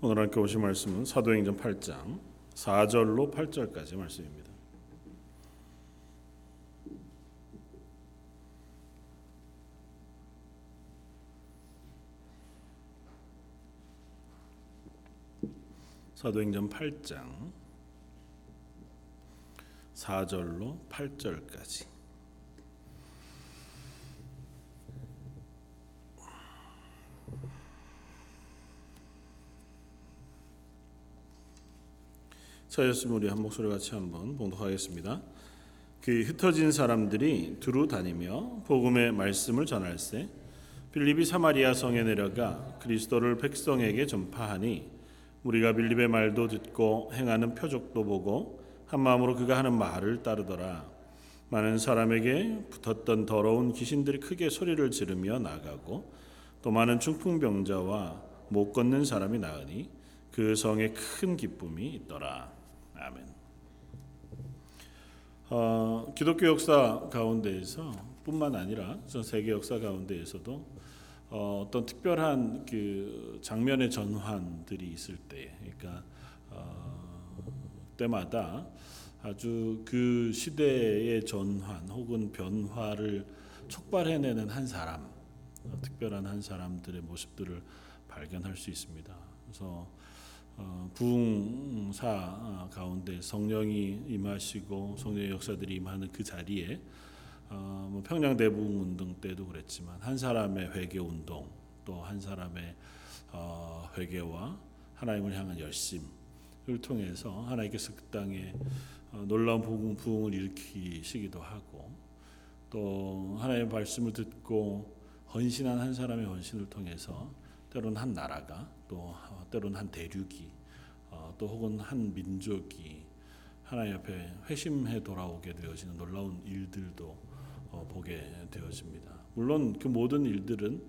오늘 함께 오신 말씀은 사도행전 8장 4절로 8절까지 말씀입니다. 사도행전 8장 4절로 8절까지 차였으면 우리 한 목소리 같이 한번 봉독하겠습니다. 그 흩어진 사람들이 두루 다니며 복음의 말씀을 전할세 빌립이 사마리아 성에 내려가 그리스도를 백성에게 전파하니 우리가 빌립의 말도 듣고 행하는 표적도 보고 한 마음으로 그가 하는 말을 따르더라 많은 사람에게 붙었던 더러운 귀신들이 크게 소리를 지르며 나가고 또 많은 중풍병자와 못 걷는 사람이 나으니 그 성에 큰 기쁨이 있더라. 아멘. 어, 기독교 역사 가운데에서 뿐만 아니라 전 세계 역사 가운데에서도 어, 어떤 특별한 그 장면의 전환들이 있을 때, 그러니까 어, 때마다 아주 그 시대의 전환 혹은 변화를 촉발해내는 한 사람, 어, 특별한 한 사람들의 모습들을 발견할 수 있습니다. 그래서 어, 부흥사 가운데 성령이 임하시고 성령의 역사들이 임하는 그 자리에 어, 뭐 평양 대부흥 운동 때도 그랬지만 한 사람의 회개 운동 또 한 사람의 어, 회개와 하나님을 향한 열심을 통해서 하나님께서 그 땅에 어, 놀라운 부흥, 부흥을 일으키시기도 하고 또 하나님의 말씀을 듣고 헌신한 한 사람의 헌신을 통해서 때로는 한 나라가 또 때로는 한 대륙이 어, 또 혹은 한 민족이 하나님 앞에 회심해 돌아오게 되어지는 놀라운 일들도 어, 보게 되어집니다. 물론 그 모든 일들은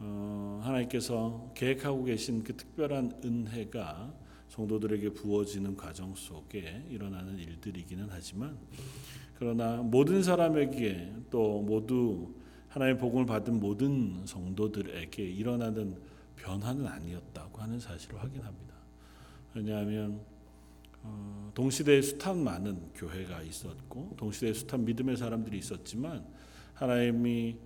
어, 하나님께서 계획하고 계신 그 특별한 은혜가 성도들에게 부어지는 과정 속에 일어나는 일들이기는 하지만 그러나 모든 사람에게 또 모두 하나님의 복음을 받은 모든 성도들에게 일어나는 변화는 아니었다고 하는 사실을 확인합니다. 왜냐하면 어, 동시대에 숱한 많은 교회가 있었고 동시대에 숱한 믿음의 사람들이 있었지만 하나님이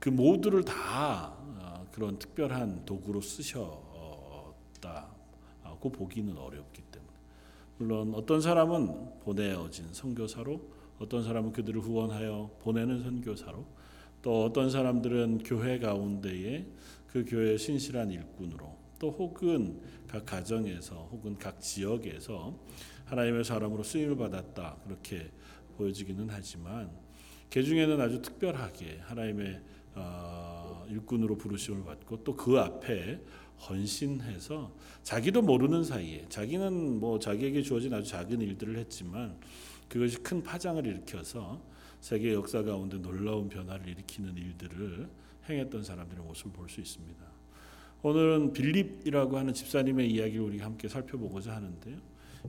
그 모두를 다 어, 그런 특별한 도구로 쓰셨다고 보기는 어렵기 때문에 물론 어떤 사람은 보내어진 선교사로 어떤 사람은 그들을 후원하여 보내는 선교사로 또 어떤 사람들은 교회 가운데에 그 교회의 신실한 일꾼으로 또 혹은 각 가정에서 혹은 각 지역에서 하나님의 사람으로 쓰임을 받았다 그렇게 보여지기는 하지만 그 중에는 아주 특별하게 하나님의 어, 일꾼으로 부르심을 받고 또 그 앞에 헌신해서 자기도 모르는 사이에 자기는 뭐 자기에게 주어진 아주 작은 일들을 했지만 그것이 큰 파장을 일으켜서 세계 역사 가운데 놀라운 변화를 일으키는 일들을 행했던 사람들의 모습을 볼 수 있습니다. 오늘은 빌립이라고 하는 집사님의 이야기를 우리가 함께 살펴보고자 하는데요.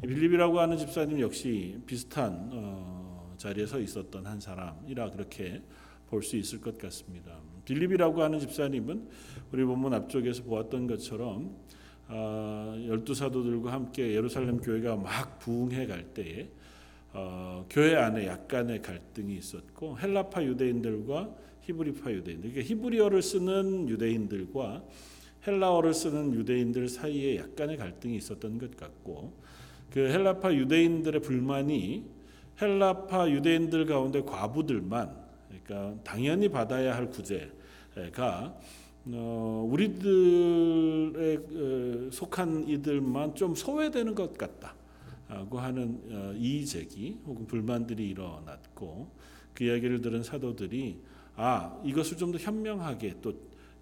빌립이라고 하는 집사님 역시 비슷한 어, 자리에 서 있었던 한 사람이라 그렇게 볼 수 있을 것 같습니다. 빌립이라고 하는 집사님은 우리 본문 앞쪽에서 보았던 것처럼 어, 열두 사도들과 함께 예루살렘 교회가 막 부흥해 갈 때에 어, 교회 안에 약간의 갈등이 있었고 헬라파 유대인들과 히브리파 유대인들, 그러니까 히브리어를 쓰는 유대인들과 헬라어를 쓰는 유대인들 사이에 약간의 갈등이 있었던 것 같고 그 헬라파 유대인들의 불만이 헬라파 유대인들 가운데 과부들만 그러니까 당연히 받아야 할 구제가 어, 우리들의 어, 속한 이들만 좀 소외되는 것 같다. 라고 하는 어, 이의 제기 혹은 불만들이 일어났고 그 이야기를 들은 사도들이 아 이것을 좀 더 현명하게 또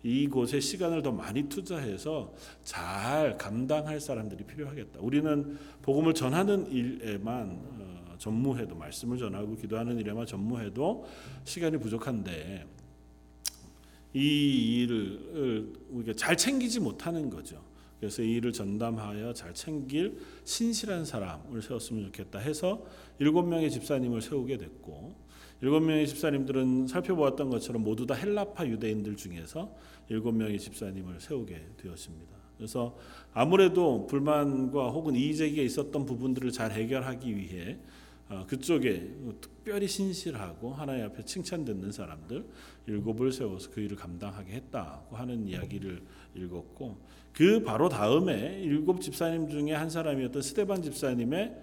이곳에 시간을 더 많이 투자해서 잘 감당할 사람들이 필요하겠다. 우리는 복음을 전하는 일에만 어, 전무해도 말씀을 전하고 기도하는 일에만 전무해도 시간이 부족한데 이 일을 우리가 잘 챙기지 못하는 거죠. 그래서 이 일을 전담하여 잘 챙길 신실한 사람을 세웠으면 좋겠다 해서 일곱 명의 집사님을 세우게 됐고 일곱 명의 집사님들은 살펴보았던 것처럼 모두 다 헬라파 유대인들 중에서 일곱 명의 집사님을 세우게 되었습니다. 그래서 아무래도 불만과 혹은 이의 제기가 있었던 부분들을 잘 해결하기 위해 어, 그쪽에 특별히 신실하고 하나님 앞에 칭찬 듣는 사람들 일곱을 세워서 그 일을 감당하게 했다고 하는 이야기를 읽었고 그 바로 다음에 일곱 집사님 중에 한 사람이었던 스테반 집사님의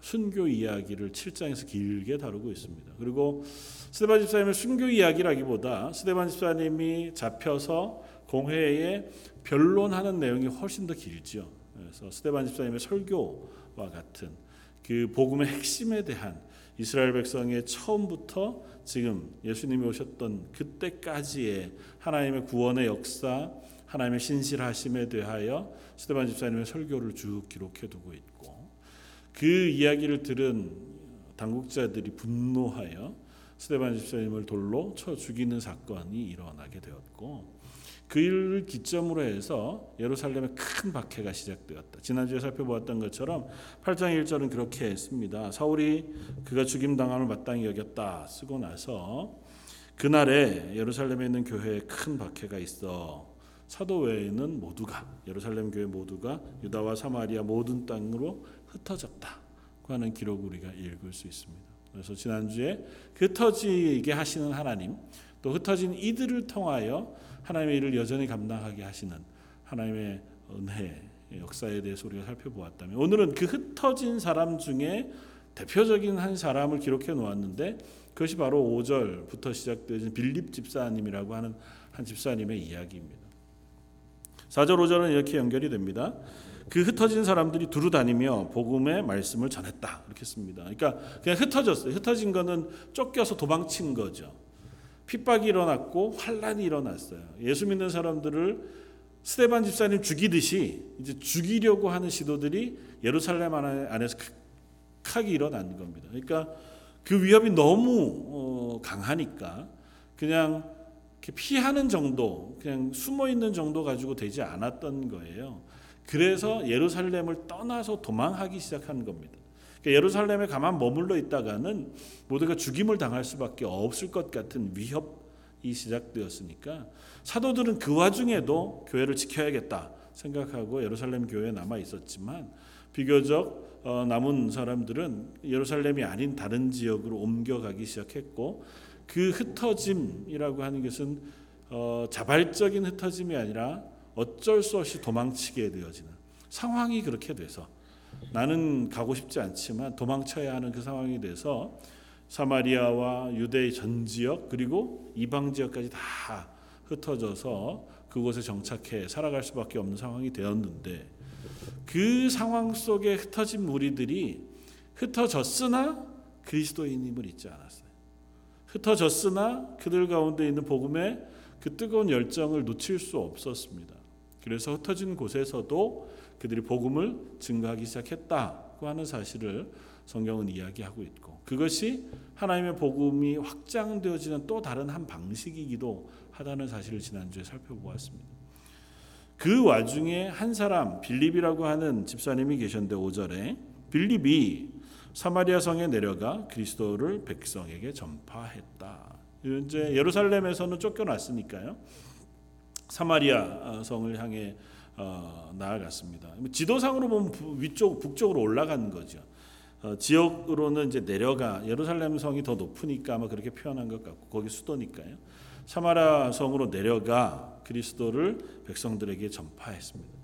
순교 이야기를 7장에서 길게 다루고 있습니다. 그리고 스테반 집사님의 순교 이야기라기보다 스테반 집사님이 잡혀서 공회에 변론하는 내용이 훨씬 더 길죠. 그래서 스테반 집사님의 설교와 같은 그 복음의 핵심에 대한 이스라엘 백성의 처음부터 지금 예수님이 오셨던 그때까지의 하나님의 구원의 역사, 하나님의 신실하심에 대하여 스테반 집사님의 설교를 쭉 기록해 두고 있고 그 이야기를 들은 당국자들이 분노하여 스테반 집사님을 돌로 쳐 죽이는 사건이 일어나게 되었고 그 일을 기점으로 해서 예루살렘에 큰 박해가 시작되었다. 지난주에 살펴보았던 것처럼 8장 1절은 그렇게 했습니다. 사울이 그가 죽임 당함을 마땅히 여겼다 쓰고 나서 그날에 예루살렘에 있는 교회에 큰 박해가 있어 사도 외에는 모두가 예루살렘 교회 모두가 유다와 사마리아 모든 땅으로 흩어졌다고 하는 기록을 우리가 읽을 수 있습니다. 그래서 지난주에 흩어지게 하시는 하나님 또 흩어진 이들을 통하여 하나님의 일을 여전히 감당하게 하시는 하나님의 은혜 역사에 대해서 우리가 살펴보았다면 오늘은 그 흩어진 사람 중에 대표적인 한 사람을 기록해 놓았는데 그것이 바로 5절부터 시작되는 빌립 집사님이라고 하는 한 집사님의 이야기입니다. 4절 5절은 이렇게 연결이 됩니다. 그 흩어진 사람들이 두루 다니며 복음의 말씀을 전했다. 이렇게 씁니다. 그러니까 그냥 흩어졌어요. 흩어진 거는 쫓겨서 도망친 거죠. 핍박이 일어났고 환란이 일어났어요. 예수 믿는 사람들을 스테반 집사님 죽이듯이 이제 죽이려고 하는 시도들이 예루살렘 안에서 크게 일어난 겁니다. 그러니까 그 위협이 너무 어, 강하니까 그냥 피하는 정도, 그냥 숨어 있는 정도 가지고 되지 않았던 거예요. 그래서 예루살렘을 떠나서 도망하기 시작한 겁니다. 그러니까 예루살렘에 가만 머물러 있다가는 모두가 죽임을 당할 수밖에 없을 것 같은 위협이 시작되었으니까 사도들은 그 와중에도 교회를 지켜야겠다 생각하고 예루살렘 교회에 남아 있었지만 비교적 어, 남은 사람들은 예루살렘이 아닌 다른 지역으로 옮겨가기 시작했고 그 흩어짐이라고 하는 것은 어, 자발적인 흩어짐이 아니라 어쩔 수 없이 도망치게 되어지는 상황이 그렇게 돼서 나는 가고 싶지 않지만 도망쳐야 하는 그 상황이 돼서 사마리아와 유대의 전 지역 그리고 이방 지역까지 다 흩어져서 그곳에 정착해 살아갈 수밖에 없는 상황이 되었는데 그 상황 속에 흩어진 무리들이 흩어졌으나 그리스도인임을 잊지 않았어요. 흩어졌으나 그들 가운데 있는 복음의 그 뜨거운 열정을 놓칠 수 없었습니다. 그래서 흩어진 곳에서도 그들이 복음을 증거하기 시작했다고 하는 사실을 성경은 이야기하고 있고 그것이 하나님의 복음이 확장되어지는 또 다른 한 방식이기도 하다는 사실을 지난주에 살펴보았습니다. 그 와중에 한 사람 빌립이라고 하는 집사님이 계셨는데 5절에 빌립이 사마리아 성에 내려가 그리스도를 백성에게 전파했다. 이제 예루살렘에서는 쫓겨났으니까요. 사마리아 성을 향해 어, 나아갔습니다. 지도상으로 보면 위쪽 북쪽으로 올라간 거죠. 어, 지역으로는 이제 내려가 예루살렘 성이 더 높으니까 아마 그렇게 표현한 것 같고 거기 수도니까요. 사마라 성으로 내려가 그리스도를 백성들에게 전파했습니다.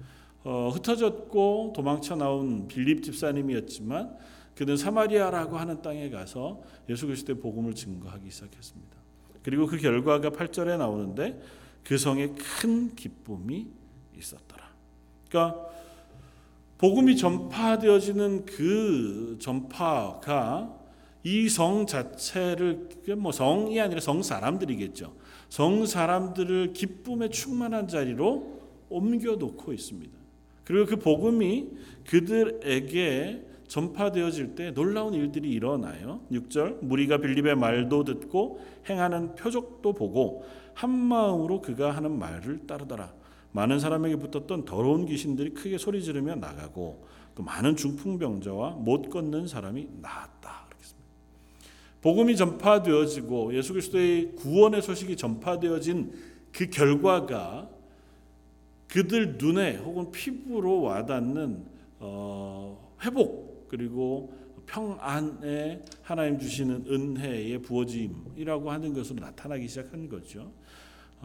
어, 흩어졌고 도망쳐 나온 빌립 집사님이었지만 그는 사마리아라고 하는 땅에 가서 예수 그리스도의 복음을 증거하기 시작했습니다. 그리고 그 결과가 8절에 나오는데 그 성에 큰 기쁨이 있었더라. 그러니까 복음이 전파되어지는 그 전파가 이 성 자체를 뭐 성이 아니라 성 사람들이겠죠. 성 사람들을 기쁨에 충만한 자리로 옮겨 놓고 있습니다. 그리고 그 복음이 그들에게 전파되어질 때 놀라운 일들이 일어나요. 6절 무리가 빌립의 말도 듣고 행하는 표적도 보고 한 마음으로 그가 하는 말을 따르더라. 많은 사람에게 붙었던 더러운 귀신들이 크게 소리 지르며 나가고 또 많은 중풍병자와 못 걷는 사람이 나았다. 복음이 전파되어지고 예수 그리스도의 구원의 소식이 전파되어진 그 결과가 그들 눈에 혹은 피부로 와닿는 어, 회복 그리고 평안에 하나님 주시는 은혜의 부어짐이라고 하는 것으로 나타나기 시작한 거죠.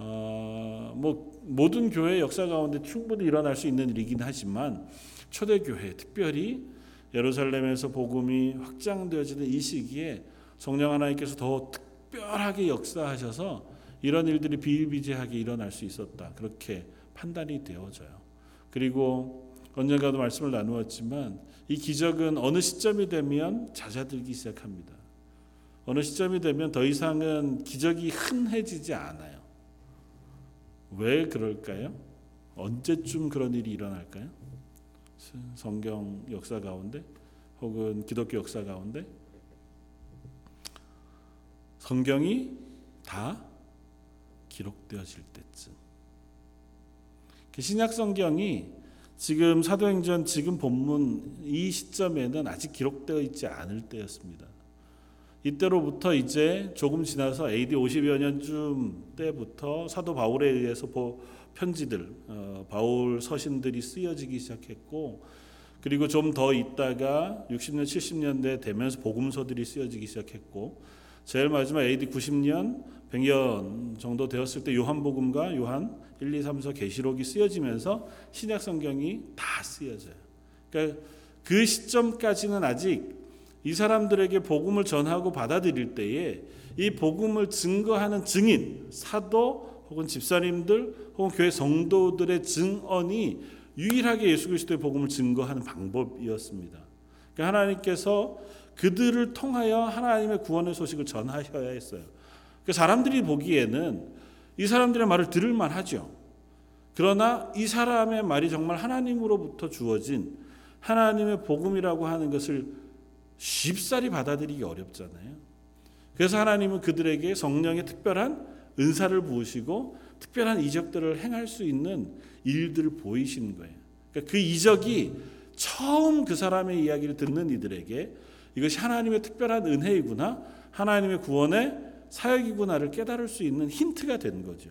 어, 뭐 모든 교회 역사 가운데 충분히 일어날 수 있는 일이긴 하지만 초대 교회 특별히 예루살렘에서 복음이 확장되어지는 이 시기에 성령 하나님께서 더 특별하게 역사하셔서 이런 일들이 비일비재하게 일어날 수 있었다 그렇게 판단이 되어져요. 그리고 언젠가도 말씀을 나누었지만 이 기적은 어느 시점이 되면 잦아들기 시작합니다. 어느 시점이 되면 더 이상은 기적이 흔해지지 않아요. 왜 그럴까요? 언제쯤 그런 일이 일어날까요? 성경 역사 가운데 혹은 기독교 역사 가운데 성경이 다 기록되어질 때쯤. 그 신약 성경이 지금 사도행전 지금 본문 이 시점에는 아직 기록되어 있지 않을 때였습니다. 이때로부터 이제 조금 지나서 AD 50여 년쯤 때부터 사도 바울에 의해서 편지들 어, 바울 서신들이 쓰여지기 시작했고 그리고 좀 더 있다가 60년 70년대 되면서 복음서들이 쓰여지기 시작했고 제일 마지막 AD 90년 100년 정도 되었을 때 요한복음과 요한 1, 2, 3서 계시록이 쓰여지면서 신약 성경이 다 쓰여져요. 그러니까 그 시점까지는 아직 이 사람들에게 복음을 전하고 받아들일 때에 이 복음을 증거하는 증인, 사도 혹은 집사님들 혹은 교회 성도들의 증언이 유일하게 예수 그리스도의 복음을 증거하는 방법이었습니다. 그러니까 하나님께서 그들을 통하여 하나님의 구원의 소식을 전하셔야 했어요. 그 사람들이 보기에는 이 사람들의 말을 들을 만하죠. 그러나 이 사람의 말이 정말 하나님으로부터 주어진 하나님의 복음이라고 하는 것을 쉽사리 받아들이기 어렵잖아요. 그래서 하나님은 그들에게 성령의 특별한 은사를 부으시고 특별한 이적들을 행할 수 있는 일들을 보이시는 거예요. 그러니까 그 이적이 처음 그 사람의 이야기를 듣는 이들에게 이것이 하나님의 특별한 은혜이구나, 하나님의 구원의 사역이구나를 깨달을 수 있는 힌트가 된 거죠.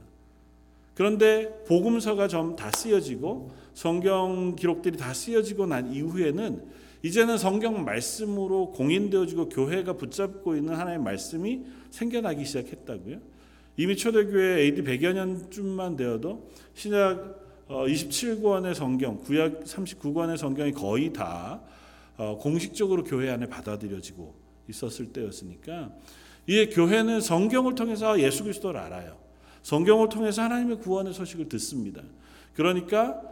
그런데 복음서가 좀 다 쓰여지고 성경 기록들이 다 쓰여지고 난 이후에는 이제는 성경 말씀으로 공인되어지고 교회가 붙잡고 있는 하나님의 말씀이 생겨나기 시작했다고요. 이미 초대교회 AD 100여 년쯤만 되어도 신약 27권의 성경, 구약 39권의 성경이 거의 다 어, 공식적으로 교회 안에 받아들여지고 있었을 때였으니까 이 교회는 성경을 통해서 예수 그리스도를 알아요. 성경을 통해서 하나님의 구원의 소식을 듣습니다. 그러니까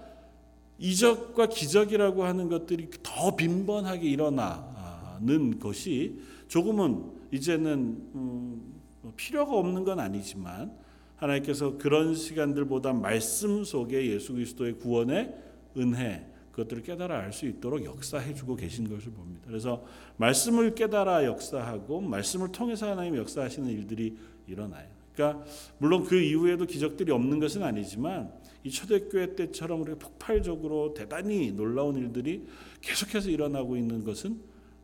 이적과 기적이라고 하는 것들이 더 빈번하게 일어나는 것이 조금은 이제는 음, 뭐 필요가 없는 건 아니지만 하나님께서 그런 시간들보다 말씀 속에 예수 그리스도의 구원의 은혜 그것들을 깨달아 알 수 있도록 역사해 주고 계신 것을 봅니다. 그래서 말씀을 깨달아 역사하고 말씀을 통해서 하나님 역사하시는 일들이 일어나요. 그러니까 물론 그 이후에도 기적들이 없는 것은 아니지만 이 초대교회 때처럼 우리가 폭발적으로 대단히 놀라운 일들이 계속해서 일어나고 있는 것은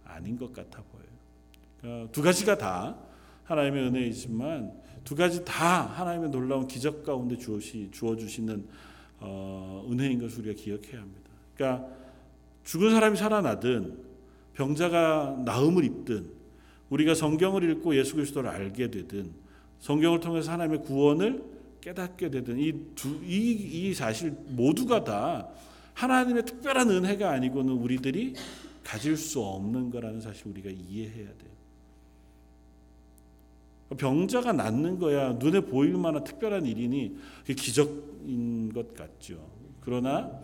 아닌 것 같아 보여요. 그러니까 두 가지가 다 하나님의 은혜이지만 두 가지 다 하나님의 놀라운 기적 가운데 주어시 주어 주시는 어, 은혜인 것을 우리가 기억해야 합니다. 그러니까 죽은 사람이 살아나든 병자가 나음을 입든 우리가 성경을 읽고 예수 그리스도를 알게 되든 성경을 통해서 하나님의 구원을 깨닫게 되든 이두이 이 사실 모두가 다 하나님의 특별한 은혜가 아니고는 우리들이 가질 수 없는 거라는 사실 우리가 이해해야 돼요. 병자가 낫는 거야 눈에 보일 만한 특별한 일이니 기적인 것 같죠. 그러나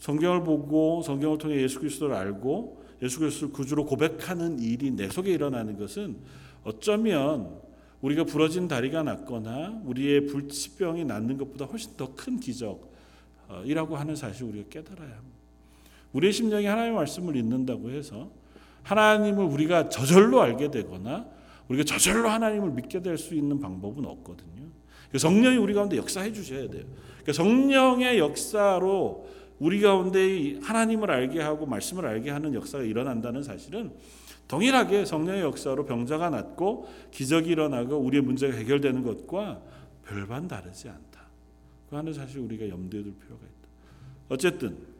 성경을 보고 성경을 통해 예수 그리스도를 알고 예수 그리스도를 구주로 고백하는 일이 내 속에 일어나는 것은 어쩌면 우리가 부러진 다리가 낫거나 우리의 불치병이 낫는 것보다 훨씬 더 큰 기적이라고 하는 사실을 우리가 깨달아야 합니다. 우리의 심령이 하나님의 말씀을 읽는다고 해서 하나님을 우리가 저절로 알게 되거나 우리가 저절로 하나님을 믿게 될 수 있는 방법은 없거든요. 성령이 우리 가운데 역사해 주셔야 돼요. 그러니까 성령의 역사로 우리 가운데 하나님을 알게 하고 말씀을 알게 하는 역사가 일어난다는 사실은 동일하게 성령의 역사로 병자가 낫고 기적이 일어나고 우리의 문제가 해결되는 것과 별반 다르지 않다. 그 하는 사실 우리가 염두에 둘 필요가 있다. 어쨌든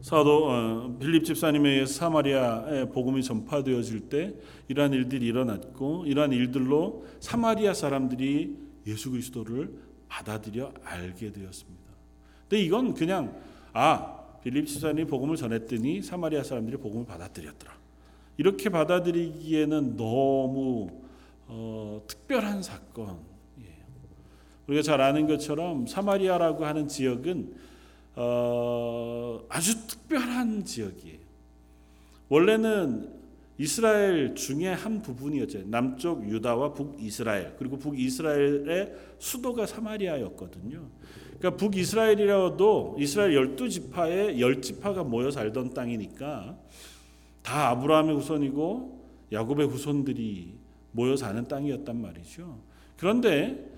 사도 어, 빌립 집사님에 의해서 사마리아에 복음이 전파되어질 때 이러한 일들이 일어났고 이러한 일들로 사마리아 사람들이 예수 그리스도를 받아들여 알게 되었습니다. 근데 이건 그냥 아 빌립 집사님이 복음을 전했더니 사마리아 사람들이 복음을 받아들였더라. 이렇게 받아들이기에는 너무 어, 특별한 사건이에요. 우리가 잘 아는 것처럼 사마리아라고 하는 지역은 어, 아주 특별한 지역이에요. 원래는 이스라엘 중에 한 부분이었죠. 남쪽 유다와 북이스라엘 그리고 북이스라엘의 수도가 사마리아였거든요. 그러니까 북이스라엘이라도 이스라엘 열두 지파의 열 지파가 모여 살던 땅이니까 다 아브라함의 후손이고 야곱의 후손들이 모여 사는 땅이었단 말이죠. 그런데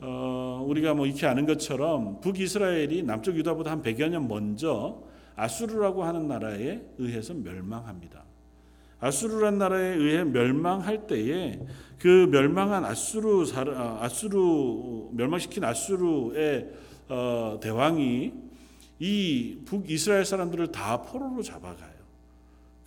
어, 우리가 뭐 익히 아는 것처럼 북이스라엘이 남쪽 유다보다 한 100여 년 먼저 아수르라고 하는 나라에 의해서 멸망합니다. 아수르란 나라에 의해 멸망할 때에 그 멸망한 아수르 아수르 멸망시킨 아수르의 어, 대왕이 이 북이스라엘 사람들을 다 포로로 잡아가요.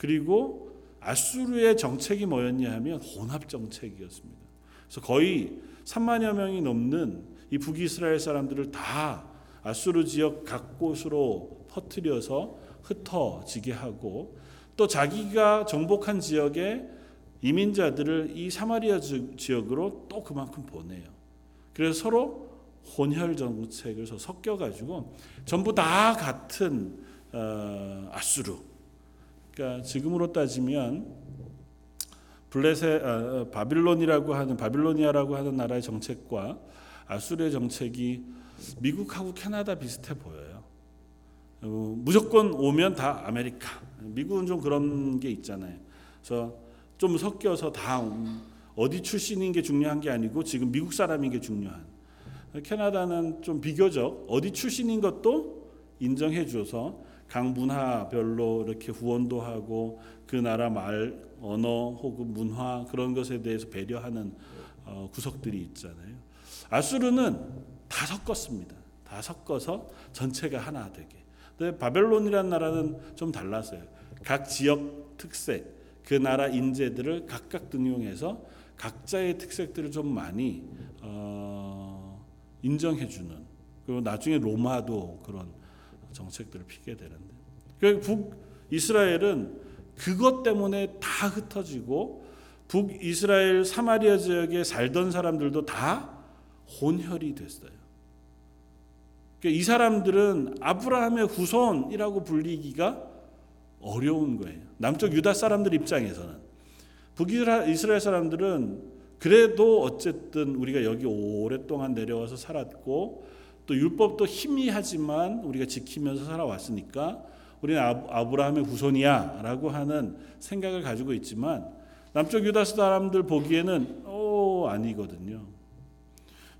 그리고 아수르의 정책이 뭐였냐 하면 혼합 정책이었습니다. 그래서 거의 3만여 명이 넘는 이 북이스라엘 사람들을 다 아수르 지역 각 곳으로 퍼뜨려서 흩어지게 하고 또 자기가 정복한 지역의 이민자들을 이 사마리아 지역으로 또 그만큼 보내요. 그래서 서로 혼혈 정책을 섞여 가지고 전부 다 같은 어, 아수르. 그러니까 지금으로 따지면 블레세 아, 바빌론이라고 하는 바빌로니아라고 하는 나라의 정책과 아수르의 정책이 미국하고 캐나다 비슷해 보여요. 어, 무조건 오면 다 아메리카. 미국은 좀 그런 게 있잖아요. 그래서 좀 섞여서 다 어디 출신인 게 중요한 게 아니고 지금 미국 사람인 게 중요한. 캐나다는 좀 비교적 어디 출신인 것도 인정해 줘서 각 문화별로 이렇게 후원도 하고 그 나라 말 언어 혹은 문화 그런 것에 대해서 배려하는 어, 구석들이 있잖아요. 아수르는 다 섞었습니다. 다 섞어서 전체가 하나 되게. 근데 바벨론이라는 나라는 좀 달랐어요. 각 지역 특색, 그 나라 인재들을 각각 등용해서 각자의 특색들을 좀 많이 어, 인정해주는. 그리고 나중에 로마도 그런 정책들을 피게 되는데. 그 북이스라엘은 그것 때문에 다 흩어지고 북 이스라엘 사마리아 지역에 살던 사람들도 다 혼혈이 됐어요. 그러니까 이 사람들은 아브라함의 후손이라고 불리기가 어려운 거예요. 남쪽 유다 사람들 입장에서는 북이스라엘 사람들은 그래도 어쨌든 우리가 여기 오랫동안 내려와서 살았고 또 율법도 희미하지만 우리가 지키면서 살아왔으니까 우리는 아브라함의 후손이야라고 하는 생각을 가지고 있지만 남쪽 유다 사람들 보기에는 오 아니거든요.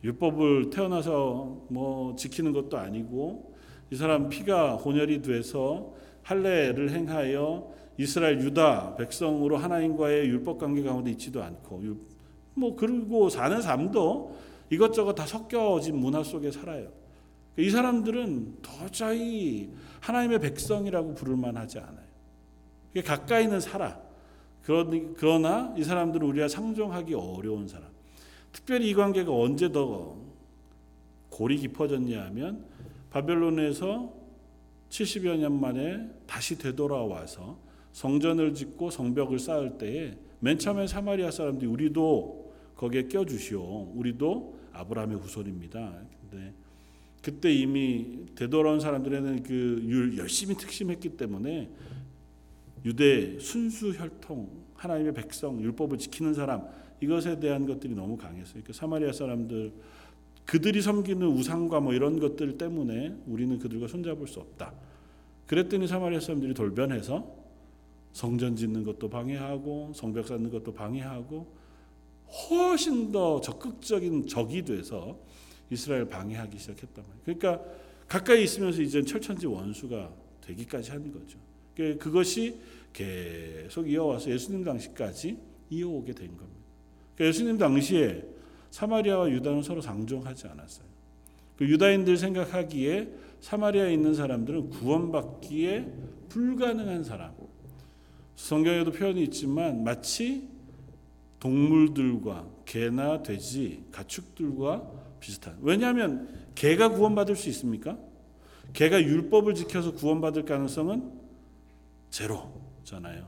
율법을 태어나서 뭐 지키는 것도 아니고 이 사람 피가 혼혈이 돼서 할례를 행하여 이스라엘 유다 백성으로 하나님과의 율법 관계 가운데 있지도 않고 뭐 그리고 사는 삶도 이것저것 다 섞여진 문화 속에 살아요. 이 사람들은 도저히 하나님의 백성이라고 부를 만하지 않아요. 가까이는 살아. 그러나 이 사람들은 우리가 상종하기 어려운 사람. 특별히 이 관계가 언제 더 골이 깊어졌냐 하면 바벨론에서 70여 년 만에 다시 되돌아와서 성전을 짓고 성벽을 쌓을 때에 맨 처음에 사마리아 사람들이 우리도 거기에 껴주시오. 우리도 아브라함의 후손입니다. 근데 그때 이미 되돌아온 사람들에는 그 열심히 특심했기 때문에 유대 순수 혈통 하나님의 백성 율법을 지키는 사람 이것에 대한 것들이 너무 강했어요. 그러니까 사마리아 사람들 그들이 섬기는 우상과 뭐 이런 것들 때문에 우리는 그들과 손잡을 수 없다. 그랬더니 사마리아 사람들이 돌변해서 성전 짓는 것도 방해하고 성벽 쌓는 것도 방해하고 훨씬 더 적극적인 적이 돼서 이스라엘 방해하기 시작했단 말이에요. 그러니까 가까이 있으면서 이제 철천지 원수가 되기까지 한 거죠. 그러니까 그것이 계속 이어와서 예수님 당시까지 이어오게 된 겁니다. 그러니까 예수님 당시에 사마리아와 유다는 서로 상종하지 않았어요. 그 유다인들 생각하기에 사마리아에 있는 사람들은 구원받기에 불가능한 사람. 성경에도 표현이 있지만 마치 동물들과 개나 돼지, 가축들과 비슷한. 왜냐하면 개가 구원받을 수 있습니까? 개가 율법을 지켜서 구원받을 가능성은 제로잖아요.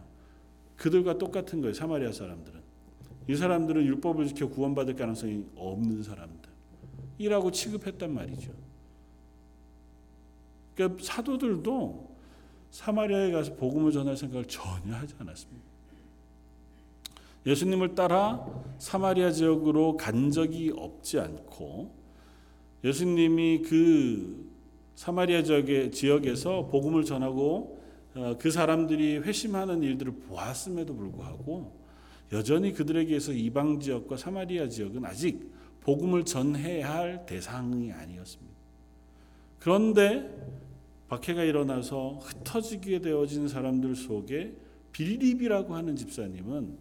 그들과 똑같은 거예요. 사마리아 사람들은. 이 사람들은 율법을 지켜 구원받을 가능성이 없는 사람들이라고 취급했단 말이죠. 그러니까 사도들도 사마리아에 가서 복음을 전할 생각을 전혀 하지 않았습니다. 예수님을 따라 사마리아 지역으로 간 적이 없지 않고 예수님이 그 사마리아 지역의 지역에서 복음을 전하고 어, 그 사람들이 회심하는 일들을 보았음에도 불구하고 여전히 그들에게서 이방 지역과 사마리아 지역은 아직 복음을 전해야 할 대상이 아니었습니다. 그런데 박해가 일어나서 흩어지게 되어진 사람들 속에 빌립이라고 하는 집사님은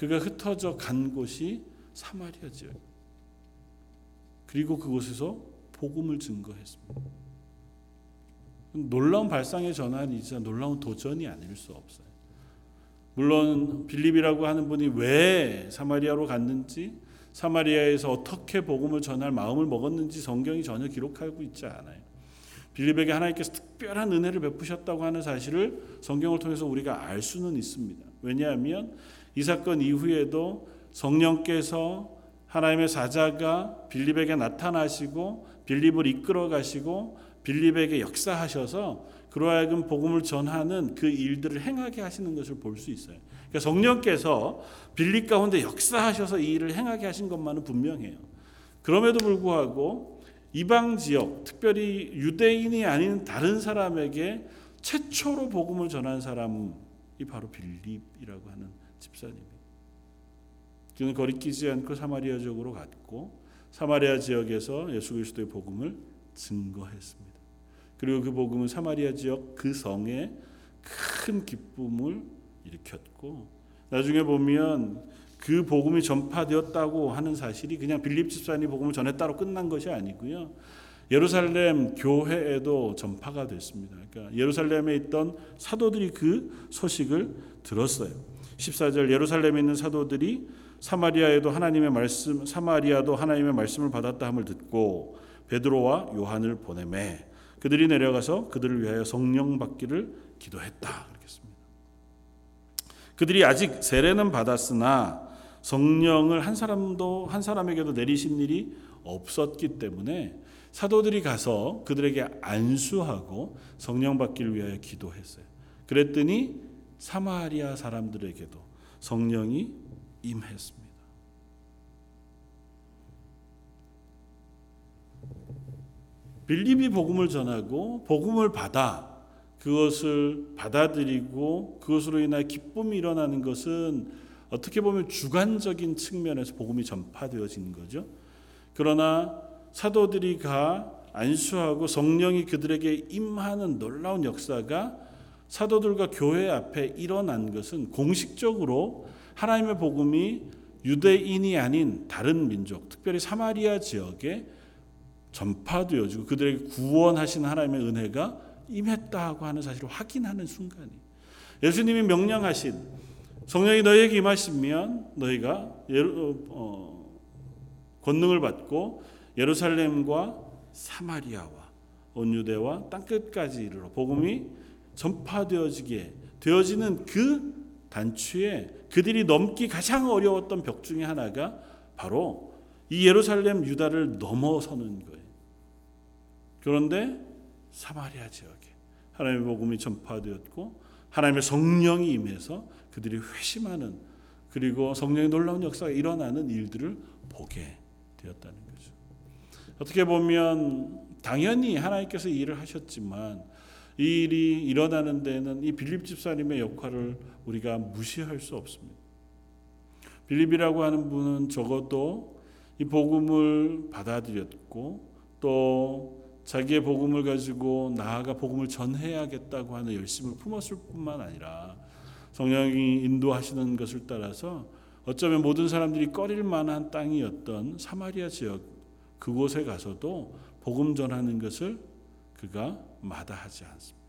그가 흩어져 간 곳이 사마리아 지역. 그리고 그곳에서 복음을 증거했습니다. 놀라운 발상의 전환이자 놀라운 도전이 아닐 수 없어요. 물론 빌립이라고 하는 분이 왜 사마리아로 갔는지 사마리아에서 어떻게 복음을 전할 마음을 먹었는지 성경이 전혀 기록하고 있지 않아요. 빌립에게 하나님께서 특별한 은혜를 베푸셨다고 하는 사실을 성경을 통해서 우리가 알 수는 있습니다. 왜냐하면 이 사건 이후에도 성령께서 하나님의 사자가 빌립에게 나타나시고 빌립을 이끌어 가시고 빌립에게 역사하셔서 그로 하여금 복음을 전하는 그 일들을 행하게 하시는 것을 볼 수 있어요. 그러니까 성령께서 빌립 가운데 역사하셔서 이 일을 행하게 하신 것만은 분명해요. 그럼에도 불구하고 이방 지역, 특별히 유대인이 아닌 다른 사람에게 최초로 복음을 전한 사람 이 바로 빌립이라고 하는 집사님입니다. 그는 거리끼지 않고 사마리아 지역으로 갔고 사마리아 지역에서 예수 그리스도의 복음을 증거했습니다. 그리고 그 복음은 사마리아 지역 그 성에 큰 기쁨을 일으켰고 나중에 보면 그 복음이 전파되었다고 하는 사실이 그냥 빌립 집사님이 복음을 전했다로 끝난 것이 아니고요. 예루살렘 교회에도 전파가 됐습니다. 그러니까 예루살렘에 있던 사도들이 그 소식을 들었어요. 14절 예루살렘에 있는 사도들이 사마리아에도 하나님의 말씀 사마리아도 하나님의 말씀을 받았다 함을 듣고 베드로와 요한을 보내매 그들이 내려가서 그들을 위하여 성령 받기를 기도했다. 그렇겠습니다. 그들이 아직 세례는 받았으나 성령을 한 사람도 한 사람에게도 내리신 일이 없었기 때문에 사도들이 가서 그들에게 안수하고 성령 받기를 위하여 기도했어요. 그랬더니 사마리아 사람들에게도 성령이 임했습니다. 빌립이 복음을 전하고 복음을 받아 그것을 받아들이고 그것으로 인하여 기쁨이 일어나는 것은 어떻게 보면 주관적인 측면에서 복음이 전파되어진 거죠. 그러나 사도들이 가 안수하고 성령이 그들에게 임하는 놀라운 역사가 사도들과 교회 앞에 일어난 것은 공식적으로 하나님의 복음이 유대인이 아닌 다른 민족, 특별히 사마리아 지역에 전파되어지고 그들에게 구원하신 하나님의 은혜가 임했다고 하는 사실을 확인하는 순간이. 예수님이 명령하신 성령이 너희에게 임하시면 너희가 예루, 어, 권능을 받고 예루살렘과 사마리아와 온 유대와 땅 끝까지 이르러 복음이 전파되어지게 되어지는 그 단추에 그들이 넘기 가장 어려웠던 벽 중에 하나가 바로 이 예루살렘 유다를 넘어서는 거예요. 그런데 사마리아 지역에 하나님의 복음이 전파되었고 하나님의 성령이 임해서 그들이 회심하는 그리고 성령의 놀라운 역사가 일어나는 일들을 보게 되었다는 거죠. 어떻게 보면 당연히 하나님께서 일을 하셨지만 이 일이 일어나는 데는 이 빌립 집사님의 역할을 우리가 무시할 수 없습니다. 빌립이라고 하는 분은 적어도 이 복음을 받아들였고 또 자기의 복음을 가지고 나아가 복음을 전해야겠다고 하는 열심을 품었을 뿐만 아니라 성령이 인도하시는 것을 따라서 어쩌면 모든 사람들이 꺼릴 만한 땅이었던 사마리아 지역 그곳에 가서도 복음 전하는 것을 그가 마다하지 않습니다.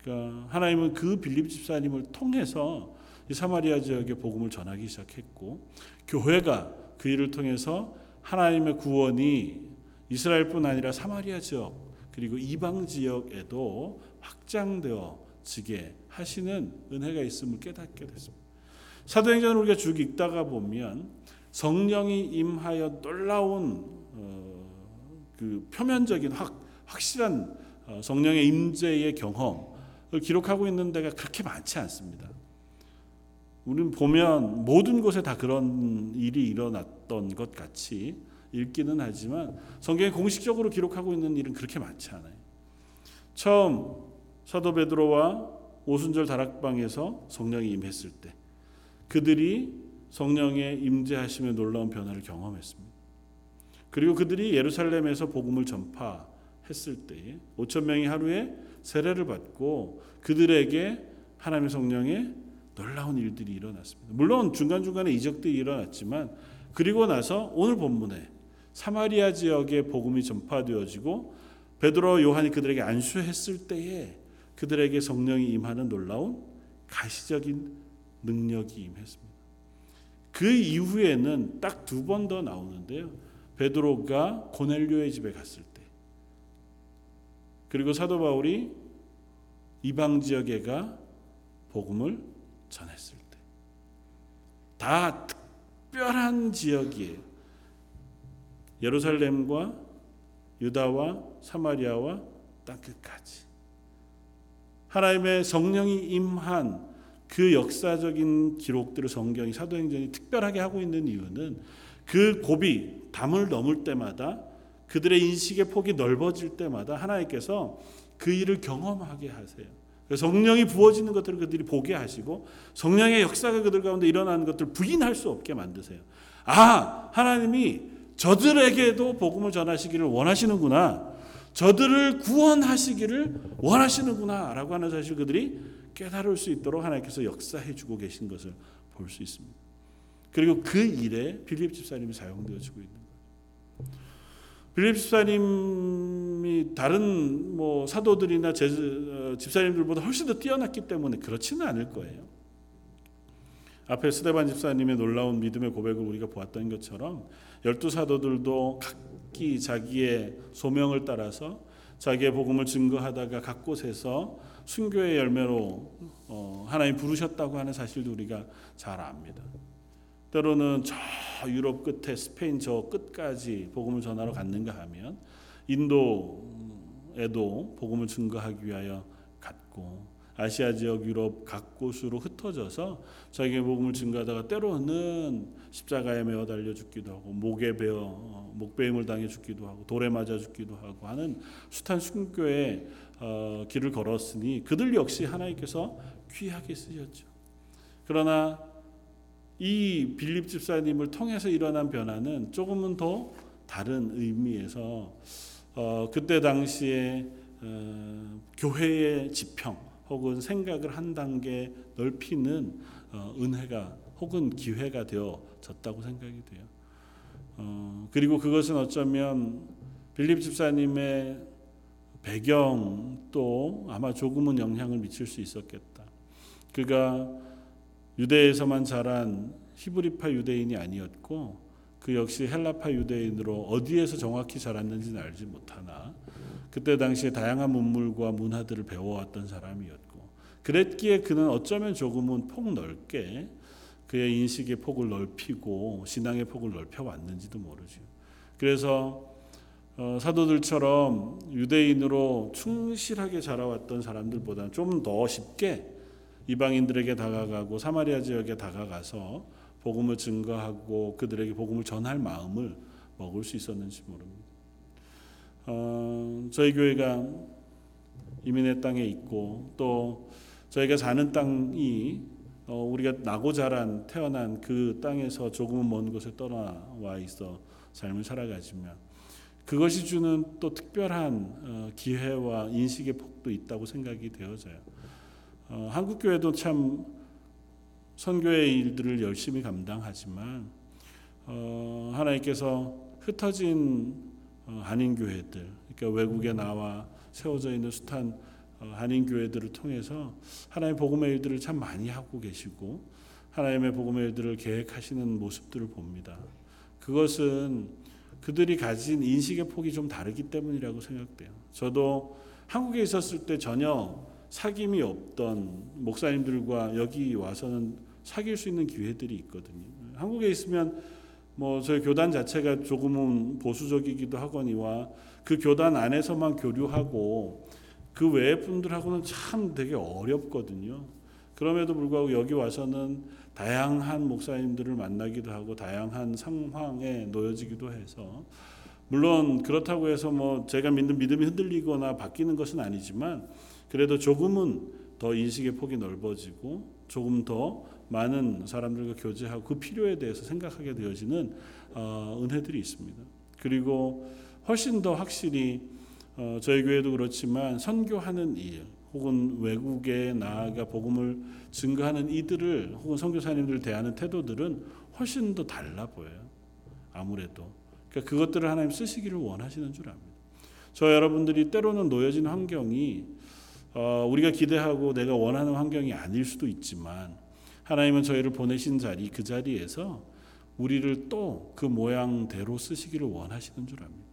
그러니까 하나님은 그 빌립 집사님을 통해서 이 사마리아 지역에 복음을 전하기 시작했고 교회가 그 일을 통해서 하나님의 구원이 이스라엘뿐 아니라 사마리아 지역 그리고 이방 지역에도 확장되어지게 하시는 은혜가 있음을 깨닫게 됐습니다. 사도행전을 우리가 쭉 읽다가 보면 성령이 임하여 놀라운 어, 그 표면적인 확 확실한 어, 성령의 임재의 경험을 기록하고 있는 데가 그렇게 많지 않습니다. 우리는 보면 모든 곳에 다 그런 일이 일어났던 것 같이 읽기는 하지만 성경에 공식적으로 기록하고 있는 일은 그렇게 많지 않아요. 처음 사도 베드로와 오순절 다락방에서 성령이 임했을 때 그들이 성령의 임재하심의 놀라운 변화를 경험했습니다. 그리고 그들이 예루살렘에서 복음을 전파했을 때에 5천 명이 하루에 세례를 받고 그들에게 하나님의 성령의 놀라운 일들이 일어났습니다. 물론 중간중간에 이적들이 일어났지만 그리고 나서 오늘 본문에 사마리아 지역에 복음이 전파되어지고 베드로 요한이 그들에게 안수했을 때에 그들에게 성령이 임하는 놀라운 가시적인 능력이 임했습니다. 그 이후에는 딱 두 번 더 나오는데요. 베드로가 고넬료의 집에 갔을 때 그리고 사도 바울이 이방 지역에 가 복음을 전했을 때 다 특별한 지역이에요. 예루살렘과 유다와 사마리아와 땅 끝까지 하나님의 성령이 임한 그 역사적인 기록들을 성경이 사도행전이 특별하게 하고 있는 이유는 그 고비 담을 넘을 때마다 그들의 인식의 폭이 넓어질 때마다 하나님께서 그 일을 경험하게 하세요. 성령이 부어지는 것들을 그들이 보게 하시고 성령의 역사가 그들 가운데 일어나는 것들을 부인할 수 없게 만드세요. 아, 하나님이 저들에게도 복음을 전하시기를 원하시는구나. 저들을 구원하시기를 원하시는구나라고 하는 사실 그들이 깨달을 수 있도록 하나님께서 역사해 주고 계신 것을 볼 수 있습니다. 그리고 그 일에 빌립 집사님이 사용되어지고 있는 거예요. 빌립 집사님이 다른 뭐 사도들이나 제, 어, 집사님들보다 훨씬 더 뛰어났기 때문에 그렇지는 않을 거예요. 앞에 스데반 집사님의 놀라운 믿음의 고백을 우리가 보았던 것처럼 열두 사도들도 각기 자기의 소명을 따라서 자기의 복음을 증거하다가 각 곳에서 순교의 열매로 어, 하나님 부르셨다고 하는 사실도 우리가 잘 압니다. 때로는 저 유럽 끝에 스페인 저 끝까지 복음을 전하러 갔는가 하면 인도에도 복음을 증거하기 위하여 갔고 아시아 지역 유럽 각 곳으로 흩어져서 자기의 복음을 증거하다가 때로는 십자가에 매어 달려 죽기도 하고 목에 베어 목베임을 당해 죽기도 하고 돌에 맞아 죽기도 하고 하는 숱한 순교의 어, 길을 걸었으니 그들 역시 하나님께서 귀하게 쓰셨죠. 그러나 이 빌립 집사님을 통해서 일어난 변화는 조금은 더 다른 의미에서 어, 그때 당시에 어, 교회의 지평 혹은 생각을 한 단계 넓히는 어, 은혜가 혹은 기회가 되어졌다고 생각이 돼요. 어, 그리고 그것은 어쩌면 빌립 집사님의 배경도 아마 조금은 영향을 미칠 수 있었겠다. 그가 유대에서만 자란 히브리파 유대인이 아니었고 그 역시 헬라파 유대인으로 어디에서 정확히 자랐는지는 알지 못하나 그때 당시에 다양한 문물과 문화들을 배워왔던 사람이었고 그랬기에 그는 어쩌면 조금은 폭넓게 그의 인식의 폭을 넓히고 신앙의 폭을 넓혀 왔는지도 모르죠. 그래서 어, 사도들처럼 유대인으로 충실하게 자라왔던 사람들보다는 좀 더 쉽게 이방인들에게 다가가고 사마리아 지역에 다가가서 복음을 증거하고 그들에게 복음을 전할 마음을 먹을 수 있었는지 모릅니다. 어, 저희 교회가 이민의 땅에 있고 또 저희가 사는 땅이 어, 우리가 나고 자란 태어난 그 땅에서 조금은 먼 곳에 떠나와 있어 삶을 살아가지만 그것이 주는 또 특별한 어, 기회와 인식의 폭도 있다고 생각이 되어져요. 어, 한국 교회도 참 선교의 일들을 열심히 감당하지만 어, 하나님께서 흩어진 어, 한인 교회들, 그러니까 외국에 나와 세워져 있는 숱한 어, 한인 교회들을 통해서 하나님의 복음의 일들을 참 많이 하고 계시고 하나님의 복음의 일들을 계획하시는 모습들을 봅니다. 그것은 그들이 가진 인식의 폭이 좀 다르기 때문이라고 생각돼요. 저도 한국에 있었을 때 전혀 사귐이 없던 목사님들과 여기 와서는 사귈 수 있는 기회들이 있거든요. 한국에 있으면 뭐 저희 교단 자체가 조금은 보수적이기도 하거니와 그 교단 안에서만 교류하고 그 외의 분들하고는 참 되게 어렵거든요. 그럼에도 불구하고 여기 와서는 다양한 목사님들을 만나기도 하고 다양한 상황에 놓여지기도 해서 물론 그렇다고 해서 뭐 제가 믿는 믿음이 흔들리거나 바뀌는 것은 아니지만 그래도 조금은 더 인식의 폭이 넓어지고 조금 더 많은 사람들과 교제하고 그 필요에 대해서 생각하게 되어지는 어, 은혜들이 있습니다. 그리고 훨씬 더 확실히 어, 저희 교회도 그렇지만 선교하는 일 혹은 외국에 나아가 복음을 증거하는 이들을 혹은 선교사님들을 대하는 태도들은 훨씬 더 달라 보여요. 아무래도 그러니까 그것들을 하나님 쓰시기를 원하시는 줄 압니다. 저 여러분들이 때로는 놓여진 환경이 어, 우리가 기대하고 내가 원하는 환경이 아닐 수도 있지만 하나님은 저희를 보내신 자리 그 자리에서 우리를 또 그 모양대로 쓰시기를 원하시는 줄 압니다.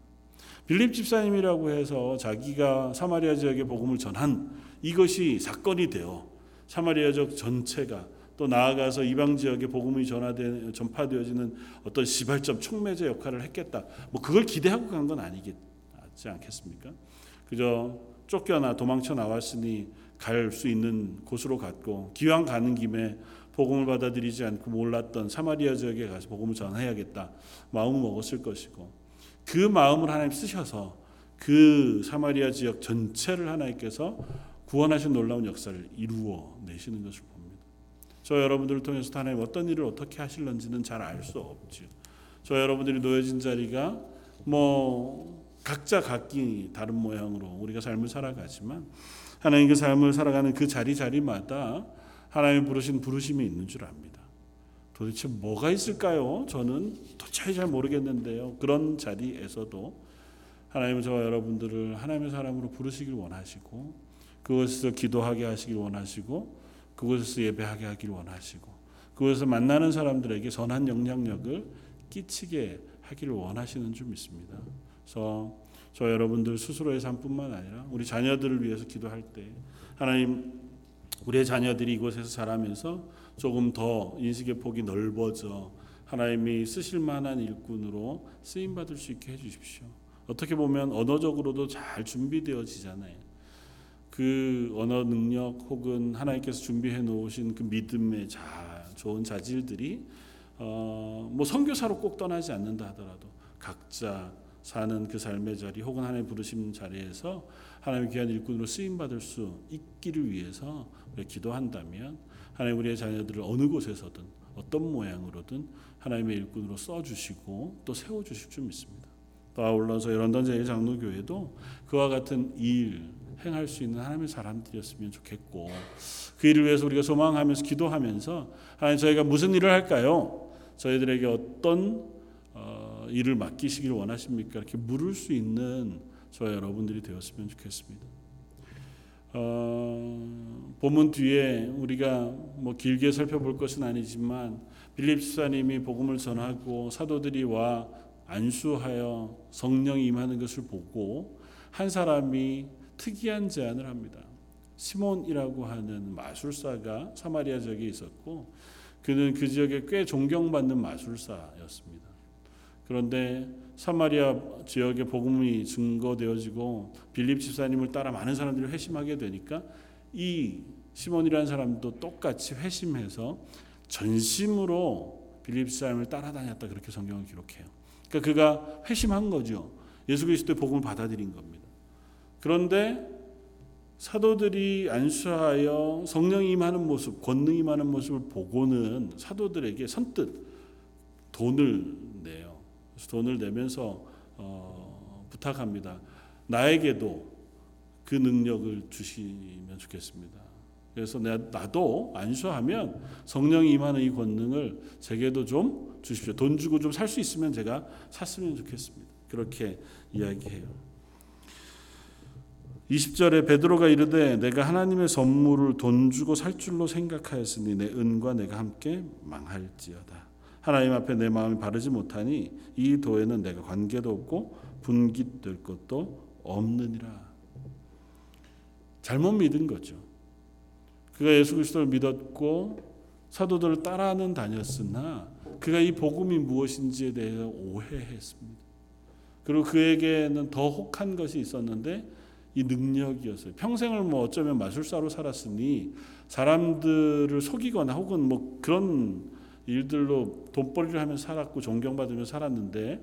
빌립 집사님이라고 해서 자기가 사마리아 지역에 복음을 전한 이것이 사건이 되어 사마리아 지역 전체가 또 나아가서 이방 지역에 복음이 전화되 전파되어지는 어떤 시발점 촉매제 역할을 했겠다. 뭐 그걸 기대하고 간 건 아니겠지 않겠습니까? 그저 쫓겨나 도망쳐 나왔으니 갈 수 있는 곳으로 갔고 기왕 가는 김에 복음을 받아들이지 않고 몰랐던 사마리아 지역에 가서 복음을 전해야겠다 마음을 먹었을 것이고 그 마음을 하나님 쓰셔서 그 사마리아 지역 전체를 하나님께서 구원하신 놀라운 역사를 이루어 내시는 것을 봅니다. 저 여러분들을 통해서 하나님 어떤 일을 어떻게 하실런지는 잘 알 수 없죠. 저 여러분들이 놓여진 자리가 뭐 각자 각기 다른 모양으로 우리가 삶을 살아가지만 하나님 그 삶을 살아가는 그 자리 자리마다 하나님 부르신 부르심이 있는 줄 압니다. 도대체 뭐가 있을까요? 저는 도저히 잘 모르겠는데요. 그런 자리에서도 하나님은 저와 여러분들을 하나님의 사람으로 부르시길 원하시고 그곳에서 기도하게 하시길 원하시고 그곳에서 예배하게 하길 원하시고 그곳에서 만나는 사람들에게 선한 영향력을 끼치게 하기를 원하시는 줄 믿습니다. 그래서 저 여러분들 스스로의 삶뿐만 아니라 우리 자녀들을 위해서 기도할 때 하나님 우리의 자녀들이 이곳에서 자라면서 조금 더 인식의 폭이 넓어져 하나님이 쓰실 만한 일꾼으로 쓰임 받을 수 있게 해 주십시오. 어떻게 보면 언어적으로도 잘 준비되어지잖아요. 그 언어 능력 혹은 하나님께서 준비해 놓으신 그 믿음의 자 좋은 자질들이 어 뭐 선교사로 꼭 떠나지 않는다 하더라도 각자 사는 그 삶의 자리 혹은 하나님 부르심 자리에서 하나님 귀한 일꾼으로 쓰임 받을 수 있기를 위해서 기도한다면 하나님 우리의 자녀들을 어느 곳에서든 어떤 모양으로든 하나님의 일꾼으로 써 주시고 또 세워 주실 줄 믿습니다. 또 아울러서 런던 제 장로교회도 그와 같은 일 행할 수 있는 하나님의 사람들이었으면 좋겠고 그 일을 위해서 우리가 소망하면서 기도하면서 하나님 저희가 무슨 일을 할까요? 저희들에게 어떤 어, 일을 맡기시길 원하십니까? 이렇게 물을 수 있는 저 여러분들이 되었으면 좋겠습니다. 어, 본문 뒤에 우리가 뭐 길게 살펴볼 것은 아니지만 빌립 집사님이 복음을 전하고 사도들이 와 안수하여 성령이 임하는 것을 보고 한 사람이 특이한 제안을 합니다. 시몬이라고 하는 마술사가 사마리아 지역에 있었고 그는 그 지역에 꽤 존경받는 마술사였습니다. 그런데 사마리아 지역에 복음이 증거되어지고 빌립 집사님을 따라 많은 사람들이 회심하게 되니까 이 시몬이라는 사람도 똑같이 회심해서 전심으로 빌립 집사님을 따라다녔다 그렇게 성경을 기록해요. 그러니까 그가 회심한 거죠. 예수 그리스도의 복음을 받아들인 겁니다. 그런데 사도들이 안수하여 성령이 임하는 모습, 권능이 임하는 모습을 보고는 사도들에게 선뜻 돈을 내요. 그래서 돈을 내면서 어, 부탁합니다. 나에게도 그 능력을 주시면 좋겠습니다. 그래서 내, 나도 안수하면 성령이 임하는 이 권능을 제게도 좀 주십시오. 돈 주고 좀 살 수 있으면 제가 샀으면 좋겠습니다. 그렇게 이야기해요. 20절에 베드로가 이르되 내가 하나님의 선물을 돈 주고 살 줄로 생각하였으니 내 은과 내가 함께 망할지어다. 하나님 앞에 내 마음이 바르지 못하니 이 도에는 내가 관계도 없고 분깃될 것도 없느니라. 잘못 믿은 거죠. 그가 예수 그리스도를 믿었고 사도들을 따라는 다녔으나 그가 이 복음이 무엇인지에 대해 오해했습니다. 그리고 그에게는 더 혹한 것이 있었는데 이 능력이었어요. 평생을 뭐 어쩌면 마술사로 살았으니 사람들을 속이거나 혹은 뭐 그런 일들로 돈벌이를 하며 살았고 존경받으며 살았는데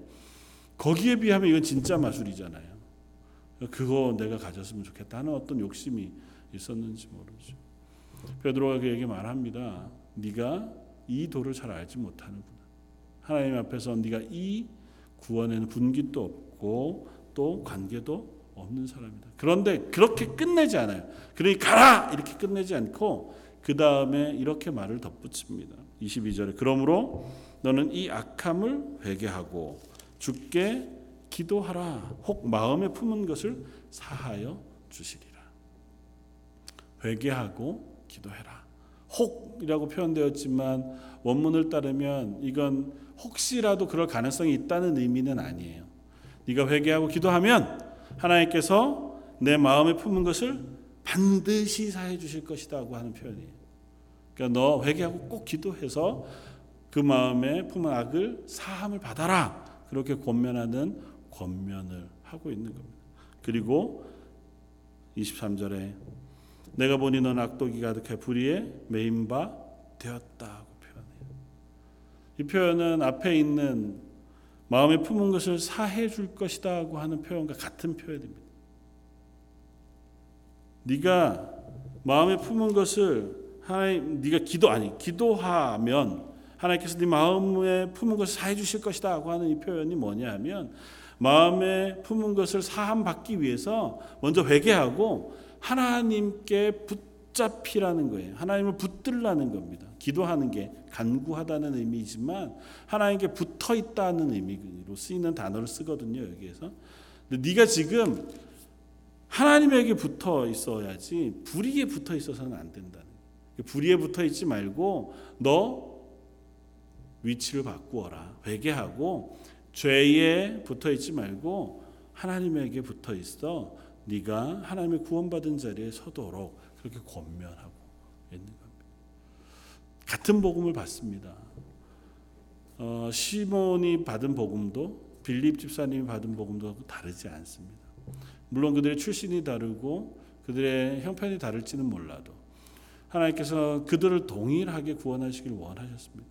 거기에 비하면 이건 진짜 마술이잖아요. 그거 내가 가졌으면 좋겠다 하는 어떤 욕심이 있었는지 모르죠. 베드로가 그에게 말합니다. 네가 이 도를 잘 알지 못하는구나. 하나님 앞에서 네가 이 구원에는 분깃도 없고 또 관계도 없는 사람이다. 그런데 그렇게 끝내지 않아요. 그러니 가라 이렇게 끝내지 않고 그 다음에 이렇게 말을 덧붙입니다. 22절에 그러므로 너는 이 악함을 회개하고 죽게 기도하라. 혹 마음에 품은 것을 사하여 주시리라. 회개하고 기도해라. 혹이라고 표현되었지만 원문을 따르면 이건 혹시라도 그럴 가능성이 있다는 의미는 아니에요. 네가 회개하고 기도하면 하나님께서 내 마음에 품은 것을 반드시 사해 주실 것이다고 하는 표현이에요. 그러니까 너 회개하고 꼭 기도해서 그 마음에 품은 악을 사함을 받아라. 그렇게 권면하는 권면을 하고 있는 겁니다. 그리고 23절에 내가 보니 넌 악독이 가득해 불의에 매인 바 되었다고 표현해요. 이 표현은 앞에 있는 마음에 품은 것을 사해 줄 것이다고 하는 표현과 같은 표현입니다. 네가 마음에 품은 것을 하나님 네가 기도 아니 기도하면 하나님께서 네 마음에 품은 것을 사해 주실 것이다 고 하는 이 표현이 뭐냐하면 마음에 품은 것을 사함 받기 위해서 먼저 회개하고 하나님께 붙잡히라는 거예요. 하나님을 붙들라는 겁니다. 기도하는 게 간구하다는 의미지만 하나님께 붙어 있다는 의미로 쓰이는 단어를 쓰거든요. 여기에서. 근데 네가 지금 하나님에게 붙어 있어야지 불의에 붙어 있어서는 안 된다는. 불의에 붙어 있지 말고 너 위치를 바꾸어라. 회개하고 죄에 붙어 있지 말고 하나님에게 붙어 있어 네가 하나님의 구원받은 자리에 서도록 그렇게 권면하고 있는 겁니다. 같은 복음을 받습니다. 어, 시몬이 받은 복음도 빌립 집사님이 받은 복음도 다르지 않습니다. 물론 그들의 출신이 다르고 그들의 형편이 다를지는 몰라도 하나님께서 그들을 동일하게 구원하시길 원하셨습니다.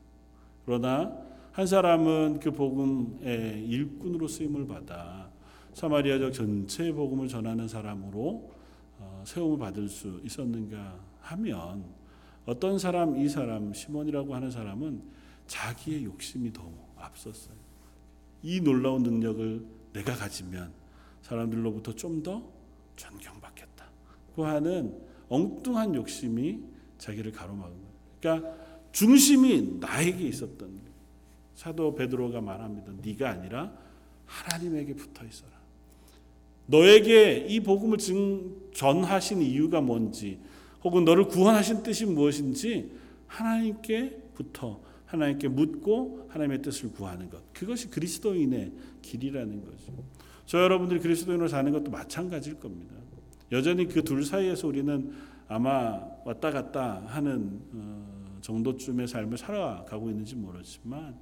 그러나 한 사람은 그 복음의 일꾼으로 쓰임을 받아 사마리아적 전체 복음을 전하는 사람으로 어, 세움을 받을 수 있었는가 하면 어떤 사람 이 사람 시몬이라고 하는 사람은 자기의 욕심이 더 앞섰어요. 이 놀라운 능력을 내가 가지면 사람들로부터 좀 더 존경받겠다 고 하는 엉뚱한 욕심이 자기를 가로막은 거예요. 그러니까 중심이 나에게 있었던. 사도 베드로가 말합니다. 네가 아니라 하나님에게 붙어 있어라. 너에게 이 복음을 전하신 이유가 뭔지 혹은 너를 구원하신 뜻이 무엇인지 하나님께부터 하나님께 묻고 하나님의 뜻을 구하는 것. 그것이 그리스도인의 길이라는 거죠. 저 여러분들이 그리스도인으로 사는 것도 마찬가지일 겁니다. 여전히 그 둘 사이에서 우리는 아마 왔다 갔다 하는 어, 정도쯤의 삶을 살아가고 있는지 모르지만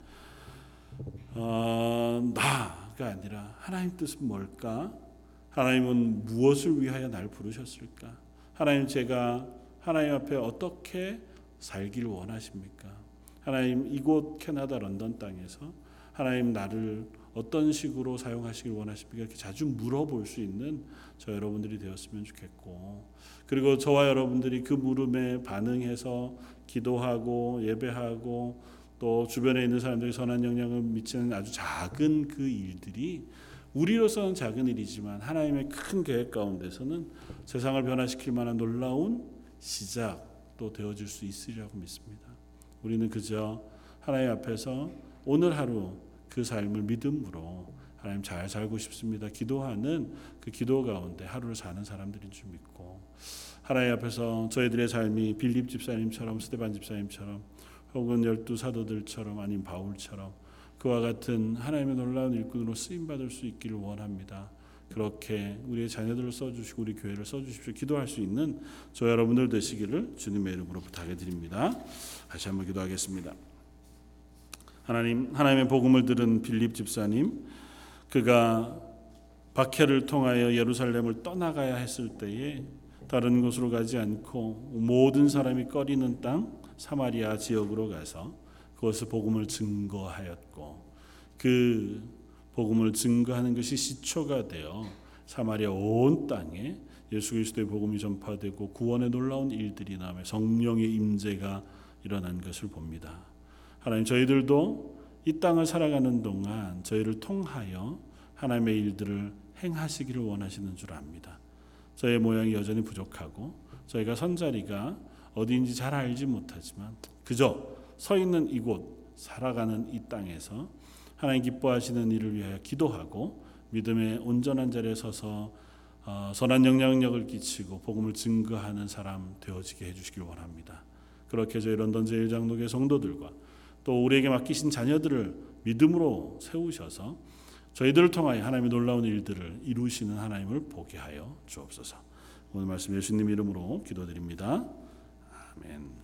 어, 나가 아니라 하나님 뜻은 뭘까? 하나님은 무엇을 위하여 날 부르셨을까? 하나님 제가 하나님 앞에 어떻게 살기를 원하십니까? 하나님 이곳 캐나다 런던 땅에서 하나님 나를 어떤 식으로 사용하시길 원하십니까? 이렇게 자주 물어볼 수 있는 저 여러분들이 되었으면 좋겠고 그리고 저와 여러분들이 그 물음에 반응해서 기도하고 예배하고 또 주변에 있는 사람들이 선한 영향을 미치는 아주 작은 그 일들이 우리로서는 작은 일이지만 하나님의 큰 계획 가운데서는 세상을 변화시킬 만한 놀라운 시작도 되어질 수 있으리라고 믿습니다. 우리는 그저 하나님 앞에서 오늘 하루 그 삶을 믿음으로 하나님 잘 살고 싶습니다. 기도하는 그 기도 가운데 하루를 사는 사람들인 줄 믿고 하나님 앞에서 저희들의 삶이 빌립 집사님처럼 스테반 집사님처럼 혹은 열두 사도들처럼 아닌 바울처럼 그와 같은 하나님의 놀라운 일꾼으로 쓰임 받을 수 있기를 원합니다. 그렇게 우리의 자녀들을 써주시고 우리 교회를 써주십시오. 기도할 수 있는 저 여러분들 되시기를 주님의 이름으로 부탁해 드립니다. 다시 한번 기도하겠습니다. 하나님 하나님의 복음을 들은 빌립 집사님 그가 박해를 통하여 예루살렘을 떠나가야 했을 때에 다른 곳으로 가지 않고 모든 사람이 꺼리는 땅 사마리아 지역으로 가서 그것을 복음을 증거하였고 그 복음을 증거하는 것이 시초가 되어 사마리아 온 땅에 예수 그리스도의 복음이 전파되고 구원의 놀라운 일들이 나며 성령의 임재가 일어난 것을 봅니다. 하나님 저희들도 이 땅을 살아가는 동안 저희를 통하여 하나님의 일들을 행하시기를 원하시는 줄 압니다. 저의 모양이 여전히 부족하고 저희가 선 자리가 어디인지 잘 알지 못하지만 그저 서 있는 이곳 살아가는 이 땅에서 하나님 기뻐하시는 일을 위하여 기도하고 믿음의 온전한 자리에 서서 어, 선한 영향력을 끼치고 복음을 증거하는 사람 되어지게 해주시길 원합니다. 그렇게 저희 런던 제일장로교 성도들과 또 우리에게 맡기신 자녀들을 믿음으로 세우셔서 저희들을 통하여 하나님의 놀라운 일들을 이루시는 하나님을 보게 하여 주옵소서. 오늘 말씀 예수님 이름으로 기도드립니다. 아멘.